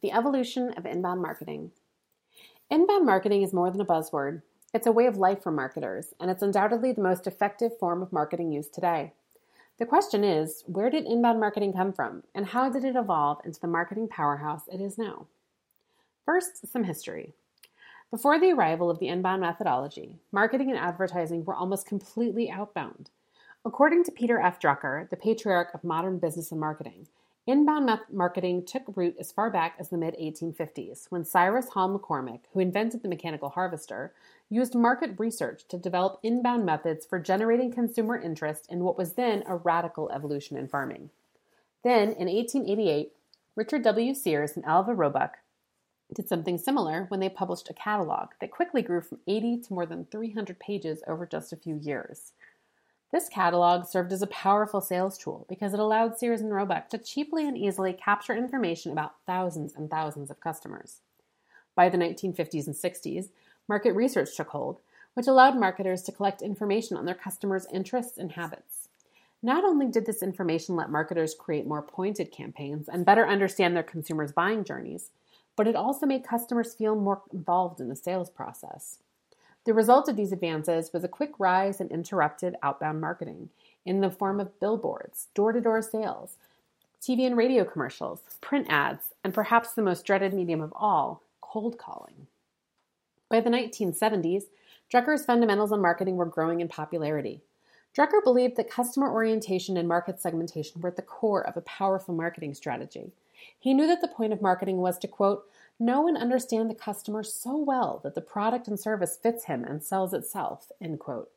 The evolution of inbound marketing. Inbound marketing is more than a buzzword. It's a way of life for marketers, and it's undoubtedly the most effective form of marketing used today. The question is where did inbound marketing come from, and how did it evolve into the marketing powerhouse it is now? First, some history. Before the arrival of the inbound methodology, marketing and advertising were almost completely outbound. According to Peter F. Drucker, the patriarch of modern business and marketing, Inbound marketing took root as far back as the mid 1850s when Cyrus Hall McCormick, who invented the mechanical harvester, used market research to develop inbound methods for generating consumer interest in what was then a radical evolution in farming. Then, in 1888, Richard W. Sears and Alvah Roebuck did something similar when they published a catalog that quickly grew from 80 to more than 300 pages over just a few years. This catalog served as a powerful sales tool because it allowed Sears and Roebuck to cheaply and easily capture information about thousands and thousands of customers. By the 1950s and 60s, market research took hold, which allowed marketers to collect information on their customers' interests and habits. Not only did this information let marketers create more pointed campaigns and better understand their consumers' buying journeys, but it also made customers feel more involved in the sales process. The result of these advances was a quick rise in interrupted outbound marketing in the form of billboards, door to door sales, TV and radio commercials, print ads, and perhaps the most dreaded medium of all, cold calling. By the 1970s, Drucker's fundamentals on marketing were growing in popularity. Drucker believed that customer orientation and market segmentation were at the core of a powerful marketing strategy. He knew that the point of marketing was to, quote, know and understand the customer so well that the product and service fits him and sells itself. End quote.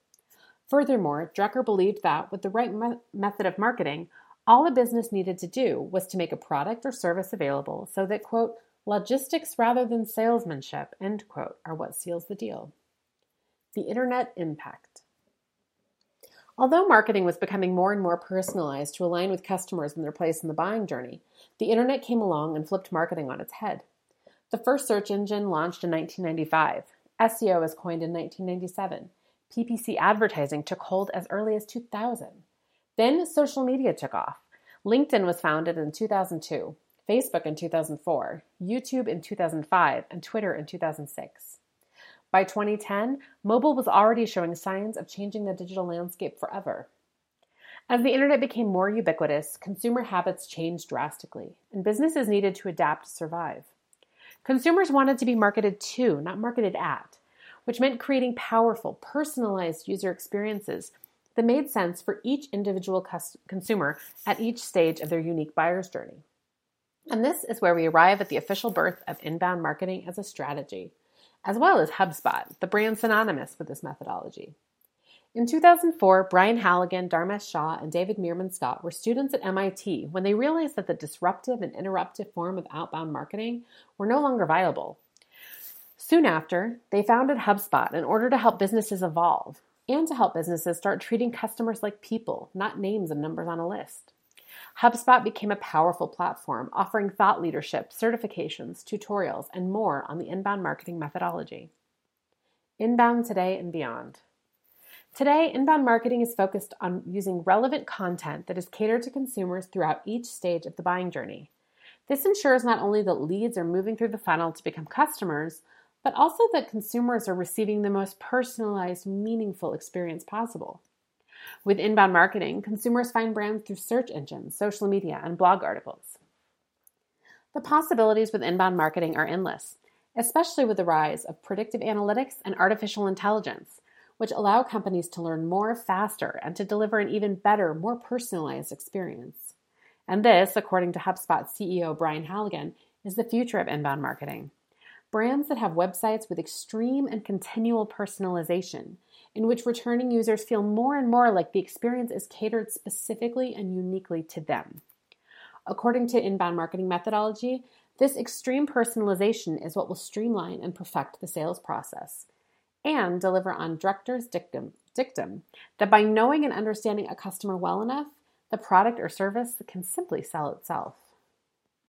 Furthermore, Drucker believed that with the right me- method of marketing, all a business needed to do was to make a product or service available so that, quote, logistics rather than salesmanship, end quote, are what seals the deal. The Internet Impact. Although marketing was becoming more and more personalized to align with customers and their place in the buying journey, the internet came along and flipped marketing on its head. The first search engine launched in 1995. SEO was coined in 1997. PPC advertising took hold as early as 2000. Then social media took off. LinkedIn was founded in 2002, Facebook in 2004, YouTube in 2005, and Twitter in 2006. By 2010, mobile was already showing signs of changing the digital landscape forever. As the internet became more ubiquitous, consumer habits changed drastically, and businesses needed to adapt to survive. Consumers wanted to be marketed to, not marketed at, which meant creating powerful, personalized user experiences that made sense for each individual cus- consumer at each stage of their unique buyer's journey. And this is where we arrive at the official birth of inbound marketing as a strategy, as well as HubSpot, the brand synonymous with this methodology. In 2004, Brian Halligan, Dharmesh Shah, and David Meerman Scott were students at MIT when they realized that the disruptive and interruptive form of outbound marketing were no longer viable. Soon after, they founded HubSpot in order to help businesses evolve and to help businesses start treating customers like people, not names and numbers on a list. HubSpot became a powerful platform offering thought leadership, certifications, tutorials, and more on the inbound marketing methodology. Inbound today and beyond. Today, inbound marketing is focused on using relevant content that is catered to consumers throughout each stage of the buying journey. This ensures not only that leads are moving through the funnel to become customers, but also that consumers are receiving the most personalized, meaningful experience possible. With inbound marketing, consumers find brands through search engines, social media, and blog articles. The possibilities with inbound marketing are endless, especially with the rise of predictive analytics and artificial intelligence which allow companies to learn more faster and to deliver an even better, more personalized experience. And this, according to HubSpot CEO Brian Halligan, is the future of inbound marketing. Brands that have websites with extreme and continual personalization, in which returning users feel more and more like the experience is catered specifically and uniquely to them. According to inbound marketing methodology, this extreme personalization is what will streamline and perfect the sales process and deliver on Drucker's dictum, dictum that by knowing and understanding a customer well enough, the product or service can simply sell itself.